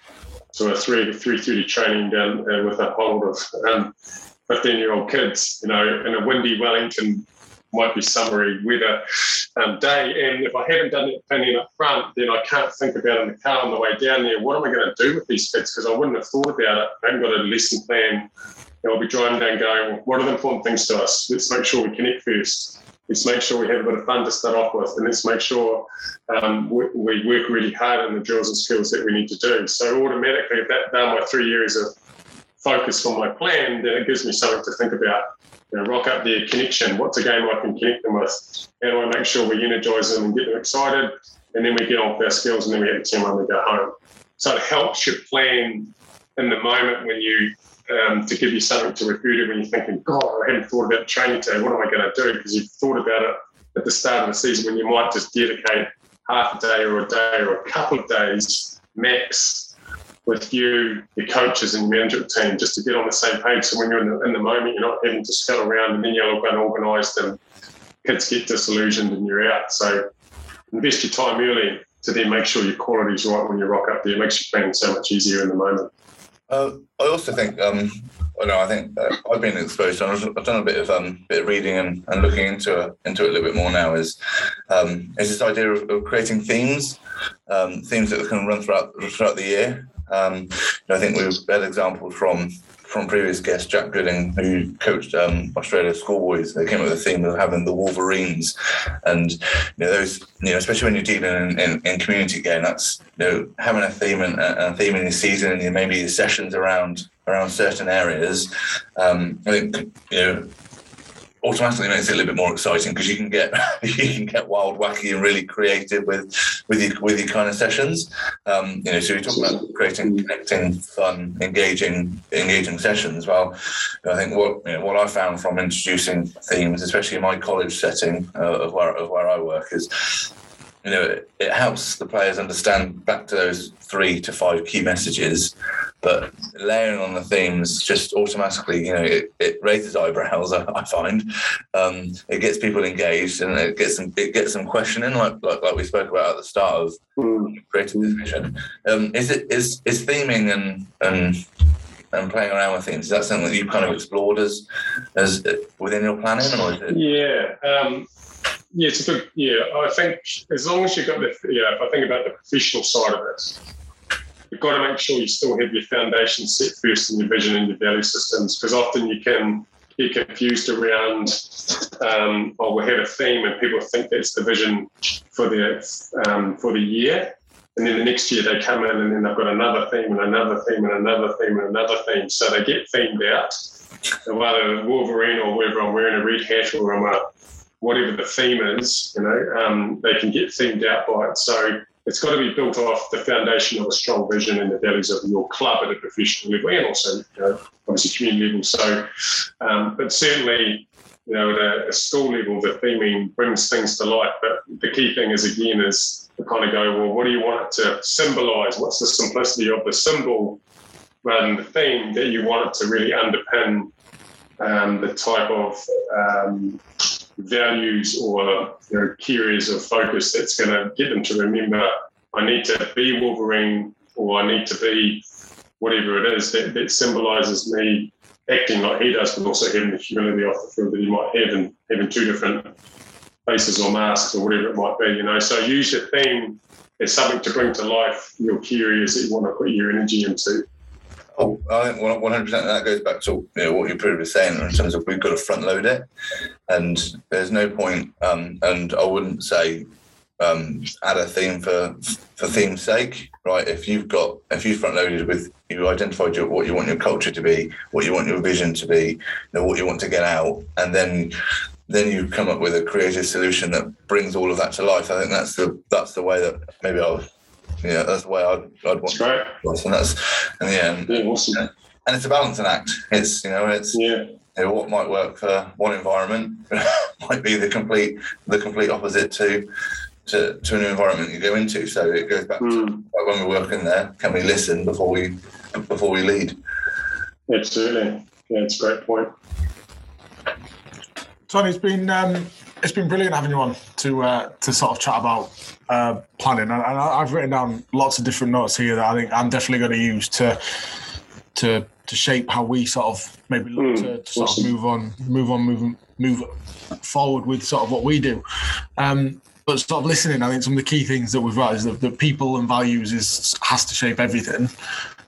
to a three three thirty training down uh, with a hold of um, fifteen year old kids, you know, in a windy Wellington might be summery weather um, day. And if I haven't done that planning up front, then I can't think about in the car on the way down there, what am I going to do with these kids? Because I wouldn't have thought about it. I haven't got a lesson plan. And I'll be driving down going, what are the important things to us? Let's make sure we connect first. Let's make sure we have a bit of fun to start off with. And let's make sure um, we, we work really hard on the drills and skills that we need to do. So automatically, that done my three years of focus for my plan, then it gives me something to think about you know, rock up their connection. What's a game I can connect them with? How do I make sure we energize them and get them excited? And then we get on with our skills and then we have a team when we go home. So it helps you plan in the moment when you, um, to give you something to refer to when you're thinking, God, I hadn't thought about training today. What am I going to do? Because you've thought about it at the start of the season when you might just dedicate half a day or a day or a couple of days max with you, the coaches, and management team just to get on the same page. So when you're in the, in the moment, you're not having to scuttle around and then you're look unorganised and kids get disillusioned and you're out. So invest your time early to then make sure your quality's right when you rock up there. It makes your planning so much easier in the moment. Uh, I also think, um, I know, I think uh, I've been exposed. To, I've done a bit of um, bit of reading and, and looking into it, into it a little bit more now. Is um, is this idea of, of creating themes, um, themes that can run throughout throughout the year. Um, I think we've had examples from from previous guest Jack Gooding, who coached um, Australia schoolboys. They came up with a theme of having the Wolverines, and you know those, you know, especially when you're dealing in, in, in community game, that's you know having a theme and a theme in your season and maybe your sessions around around certain areas. Um, I think you know automatically makes it a little bit more exciting because you can get *laughs* you can get wild, wacky, and really creative with with your with your kind of sessions. Um, you know, so we talk about creating, connecting, fun, engaging, engaging sessions. Well, I think what you know, what I found from introducing themes, especially in my college setting uh, of where of where I work, is you know, it, it, helps the players understand back to those three to five key messages. But layering on the themes just automatically, you know, it, it raises eyebrows. *laughs* I, I find um, it gets people engaged and it gets them it gets them questioning, like like, like we spoke about at the start of creating this vision. Um, is it is is theming and and and playing around with themes? Is that something that you've kind of explored as as within your planning, or is it? Yeah. Um, yeah, it's a good. Yeah, I think as long as you've got the yeah, if I think about the professional side of it, you've got to make sure you still have your foundation set first in your vision and your value systems, because often you can get confused around. Um, oh, we have a theme, and people think that's the vision for the um, for the year, and then the next year they come in and then they've got another theme and another theme and another theme and another theme. So they get themed out. So whether Wolverine or whether I'm wearing a red hat or I'm a whatever the theme is, you know, um, they can get themed out by it. So it's got to be built off the foundation of a strong vision and the values of your club at a professional level and also, you know, obviously community level. So, um, but certainly, you know, at a, school level, the theming brings things to life. But the key thing is, again, is to kind of go, well, what do you want it to symbolize? What's the simplicity of the symbol rather than the theme that you want it to really underpin um, the type of um, values or you know, key areas of focus that's going to get them to remember I need to be Wolverine or I need to be whatever it is that, that symbolizes me acting like he does, but also having the humility off the field that he might have and having two different faces or masks or whatever it might be, you know. So use your theme as something to bring to life your key areas that you want to put your energy into. Oh, I think one hundred percent. That goes back to you know, what you previously saying in terms of we've got to front load it, and there's no point. Um, and I wouldn't say um, add a theme for for theme's sake, right? If you've got if you front loaded with you identified your, what you want your culture to be, what you want your vision to be, you know, what you want to get out, and then then you come up with a creative solution that brings all of that to life. I think that's the that's the way that maybe I'll yeah, that's the way I'd, I'd want. That's great. And that's and yeah, and, Yeah, awesome. and it's a balancing act. It's you know, it's Yeah, you know, what might work for one environment *laughs* might be the complete the complete opposite to to, to an environment you go into. So it goes back to Mm, like when we're working there, can we listen before we before we lead? absolutely. Yeah, it's a great point. Tony, it's been um, it's been brilliant having you on to uh, to sort of chat about uh, planning, and, and I've written down lots of different notes here that I think I'm definitely going to use to to to shape how we sort of maybe look Mm, to, to sort awesome. of move on, move on, move move forward with sort of what we do. Um, but sort of listening, I think some of the key things that we've got is that, that people and values is has to shape everything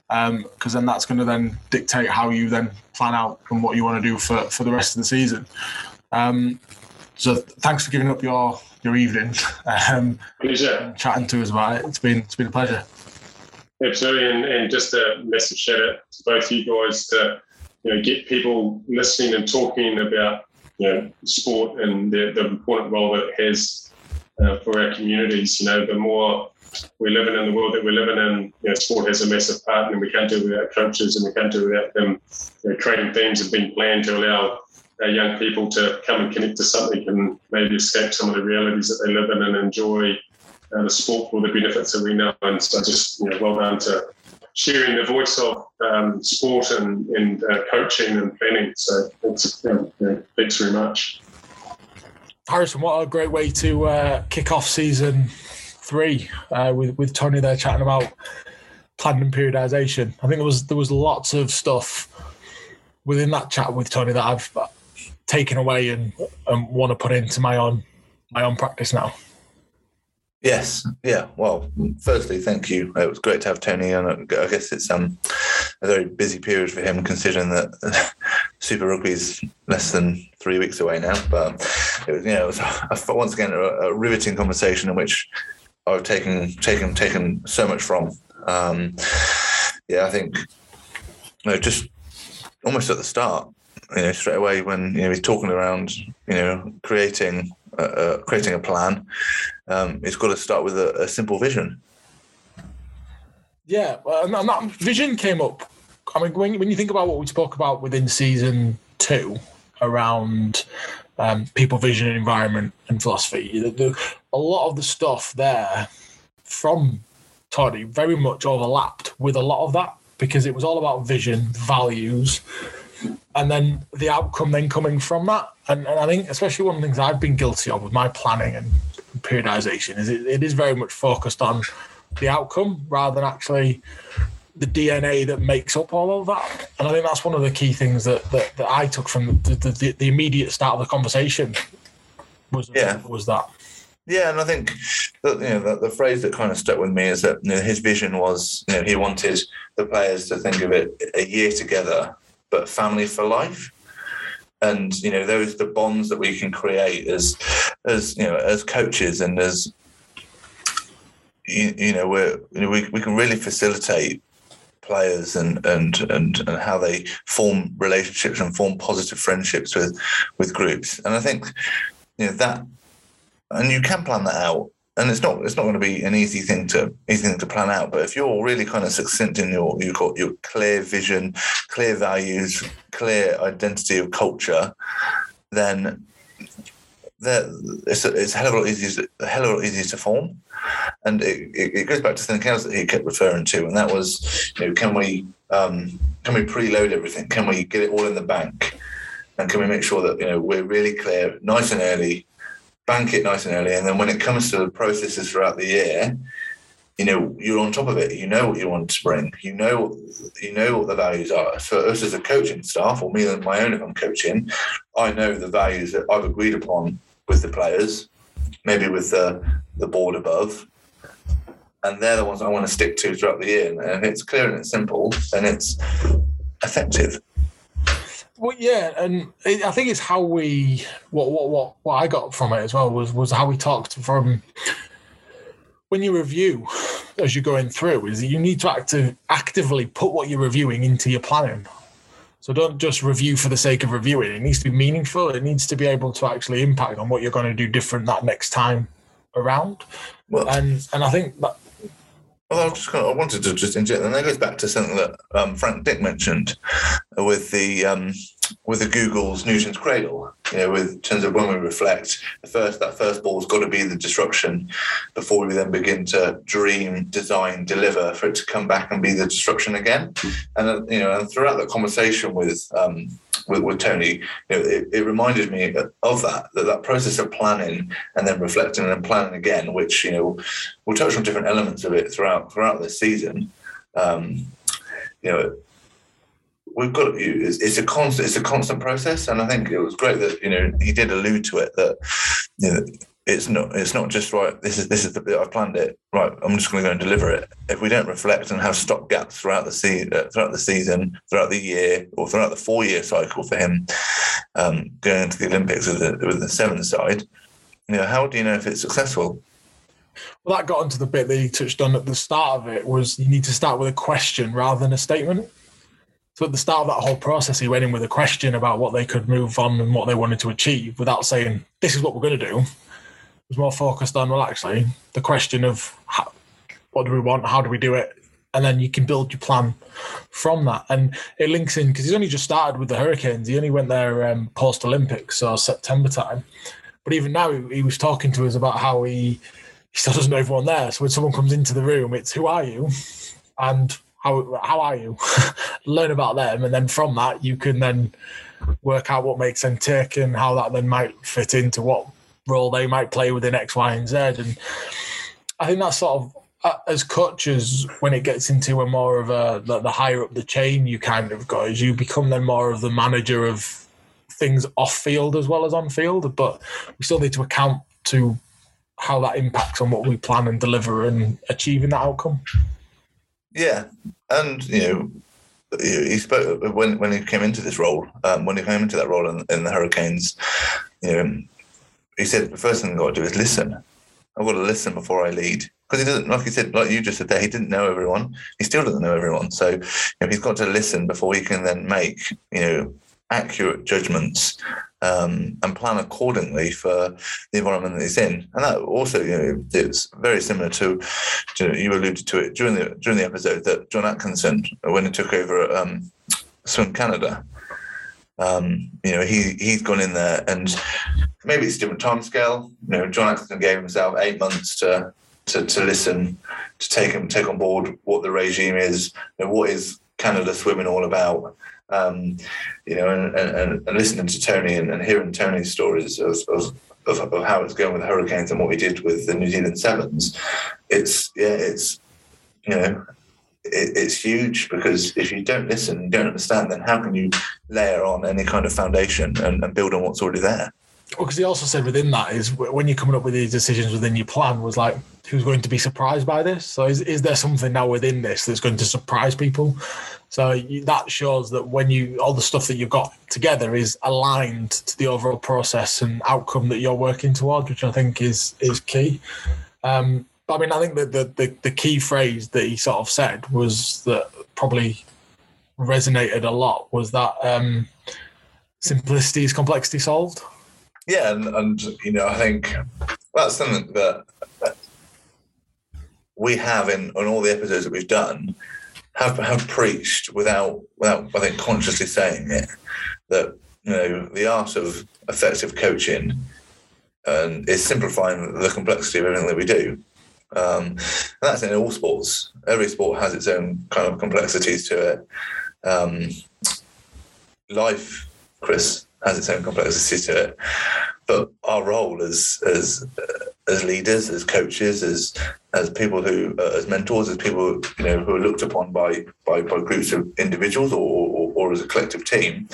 because then that's going to then dictate how you then plan out and what you want to do for, for the rest of the season. Um, so thanks for giving up your your evening, *laughs* um, Pleasure. chatting to us about it. It's been it's been a pleasure. Absolutely, and, and just a massive shout out to both you guys to you know get people listening and talking about you know sport and the, the important role that it has uh, for our communities. You know, the more we're living in the world that we're living in, you know, sport has a massive part, and we can't do it without coaches, and we can't do it without them you know, creating things and being planned to allow our young people to come and connect to something and maybe escape some of the realities that they live in and enjoy uh, the sport for the benefits that we know. And so just you know, well done to sharing the voice of um, sport and, and uh, coaching and planning. So thanks, um, yeah, thanks very much. Harrison, what a great way to uh, kick off season three uh, with with Tony there chatting about planning and periodization. I think there was there was lots of stuff within that chat with Tony that I've taken away and, and want to put into my own my own practice now. Yes, yeah. Well, firstly, thank you. It was great to have Tony on. I guess it's um a very busy period for him, considering that *laughs* Super Rugby is less than three weeks away now. But it was, you know, it was a, once again a, a riveting conversation in which I've taken taken taken so much from. Um, yeah, I think you know, just almost at the start, you know, straight away when you know he's talking around, you know, creating uh, uh, creating a plan. Um, it's got to start with a, a simple vision. Yeah, well, and that, vision came up. I mean, when, when you think about what we spoke about within season two around um, people, vision, and environment and philosophy, the, the, a lot of the stuff there from Tony very much overlapped with a lot of that because it was all about vision, values, and then the outcome then coming from that. And, and I think, especially one of the things I've been guilty of with my planning and periodization is it, it is very much focused on the outcome rather than actually the DNA that makes up all of that. And I think that's one of the key things that that, that I took from the, the, the, immediate start of the conversation was Yeah. was that. Yeah, and I think that you know the, the phrase that kind of stuck with me is that you know, his vision was you know he wanted the players to think of it a year together, but family for life. And you know those the bonds that we can create as as you know as coaches and as you, you know we're you know, we we can really facilitate players and and and and how they form relationships and form positive friendships with with groups. And I think you know that and you can plan that out and it's not it's not going to be an easy thing to easy thing to plan out but if you're really kind of succinct in your you've got your clear vision clear values clear identity of culture then that it's a, it's a hell of a lot easier a hell of a lot easier to form. And it, it, it goes back to something else that he kept referring to and that was you know can we um, can we preload everything? Can we get it all in the bank? And can we make sure that you know we're really clear nice and early bank it nice and early, and then when it comes to the processes throughout the year, you know you're on top of it. You know what you want to bring. You know you know what the values are. So us as a coaching staff, or me and my own if I'm coaching, I know the values that I've agreed upon with the players, maybe with the the board above, and they're the ones I want to stick to throughout the year. And it's clear and it's simple, and it's effective. Well, yeah, and it, I think it's how we what what what what I got from it as well was was how we talked from when you review as you're going through is that you need to active, actively put what you're reviewing into your planning. So don't just review for the sake of reviewing. It needs to be meaningful. It needs to be able to actually impact on what you're going to do different that next time around. Well, And and I think that Well, I, just I wanted to just inject, and that goes back to something that um, Frank Dick mentioned with the um, with the Google's Newton's Cradle. You know, with in terms of when we reflect, the first that first ball's got to be the disruption before we then begin to dream, design, deliver for it to come back and be the disruption again. And uh, you know, and throughout that conversation with um, with, with Tony, you know, it, it, reminded me of that, that that process of planning and then reflecting and then planning again, which you know we'll touch on different elements of it throughout throughout this season. Um, you know, we've got it's, it's a constant it's a constant process, and I think it was great that you know he did allude to it that you know it's not it's not just right this is this is the bit i've planned it. Right i'm just going to go and deliver it. If we don't reflect and have stop gaps throughout the season uh, throughout the season throughout the year or throughout the four year cycle for him um, going into the olympics with the, with the seven side you know how do you know if it's successful? Well that got into the bit that he touched on at the start of it was you need to start with a question rather than a statement so at the start of that whole process, he went in with a question about what they could move on and what they wanted to achieve without saying, this is what we're going to do It was more focused on well, actually, the question of how, what do we want, how do we do it, and then you can build your plan from that. And it links in because he's only just started with the Hurricanes. He only went there um, post Olympics, so September time. But even now, he, he, was talking to us about how he he still doesn't know everyone there. So when someone comes into the room, it's who are you, and how how are you? *laughs* Learn about them, and then from that, you can then work out what makes them tick and how that then might fit into what role they might play within X, Y, and Z. And I think that's sort of uh, as coaches when it gets into a more of a the, the higher up the chain you kind of go is you become then more of the manager of things off field as well as on field. But we still need to account to how that impacts on what we plan and deliver and achieving that outcome. Yeah, and you know he spoke when when he came into this role. Um, when he came into that role in, in the Hurricanes, you know, he said the first thing I've got to do is listen. I've got to listen before I lead. Because he doesn't, like he said, like you just said there, he didn't know everyone. He still doesn't know everyone. So you know, he's got to listen before he can then make, you know, accurate judgments um, and plan accordingly for the environment that he's in. And that also, you know, it's very similar to, to you alluded to it during the during the episode that John Atkinson, when he took over um, Swim Canada, um, you know, he he's gone in there, and maybe it's a different time scale. You know, John Atkinson gave himself eight months to to, to listen, to take him take on board what the regime is, you know, what is Canada swimming all about. Um, you know, and, and, and, listening to Tony and, and hearing Tony's stories of, of, of, of how it's going with the Hurricanes and what we did with the New Zealand Sevens, it's yeah, it's you know, it, it's huge because if you don't listen, you don't understand, then how can you layer on any kind of foundation and, and build on what's already there? Because he also said within that is when you're coming up with these decisions within your plan was like, who's going to be surprised by this? So is, is there something now within this that's going to surprise people? So you, that shows that when you all the stuff that you've got together is aligned to the overall process and outcome that you're working towards, which I think is is key. Um, but I mean, I think that the, the, the key phrase that he sort of said was that probably resonated a lot was that um, simplicity is complexity solved. Yeah, and, and you know, I think that's something that we have in on all the episodes that we've done have have preached without without I think consciously saying it that you know the art of effective coaching and is simplifying the complexity of everything that we do. Um, that's in all sports. Every sport has its own kind of complexities to it. Um, life, Kris, has its own complexities to it. But our role as as uh, as leaders, as coaches, as as people who uh, as mentors, as people you know who are looked upon by by, by groups of individuals or, or, or as a collective team,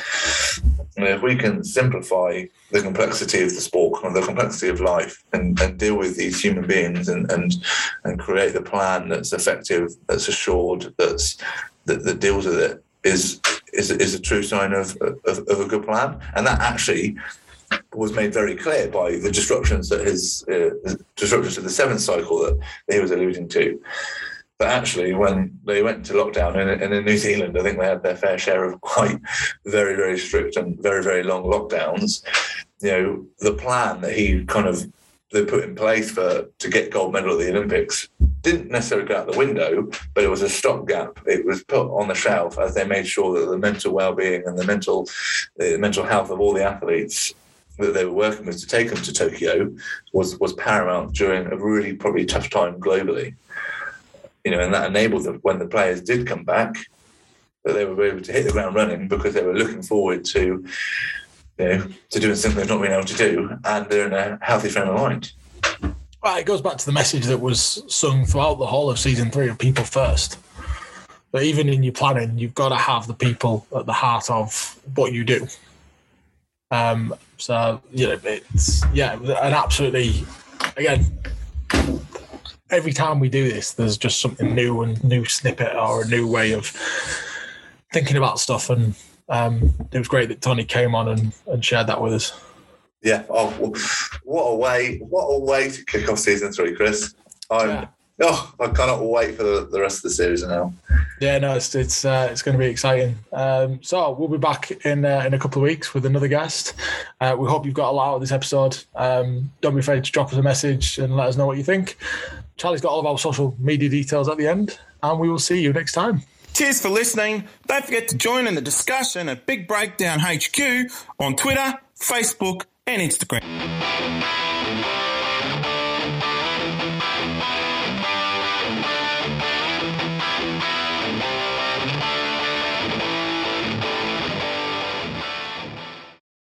if we can simplify the complexity of the sport and the complexity of life and, and deal with these human beings and, and and create the plan that's effective, that's assured, that's that, that deals with it is is is a true sign of, of, of a good plan. And that actually was made very clear by the disruptions that his uh, disruptions to the seventh cycle that he was alluding to. But actually, when they went to lockdown and, and in New Zealand, I think they had their fair share of quite very, very strict and very, very long lockdowns. You know, the plan that he kind of they put in place for to get gold medal at the Olympics didn't necessarily go out the window, but it was a stopgap. It was put on the shelf as they made sure that the mental well-being and the mental the mental health of all the athletes that they were working with to take them to Tokyo was was paramount during a really probably tough time globally. You know, and that enabled them when the players did come back that they were able to hit the ground running because they were looking forward to you know to doing something they've not been able to do, and they're in a healthy frame of mind. Well, it goes back to the message that was sung throughout the whole of season three of people first. But even in your planning, you've got to have the people at the heart of what you do. Um, so you know, it's yeah, and absolutely. Again, every time we do this, there's just something new and new snippet or a new way of thinking about stuff, and um, it was great that Tony came on and, and shared that with us. Yeah. Oh, what a way! What a way to kick off season three, Kris. I'm. Yeah. Oh, I cannot wait for the, the rest of the series now. Yeah, no, it's it's uh, it's going to be exciting. Um, so we'll be back in uh, in a couple of weeks with another guest. Uh, we hope you've got a lot out of this episode. Um, don't be afraid to drop us a message and let us know what you think. Charlie's got all of our social media details at the end, and we will see you next time. Cheers for listening. Don't forget to join in the discussion at Big Breakdown HQ on Twitter, Facebook, and Instagram.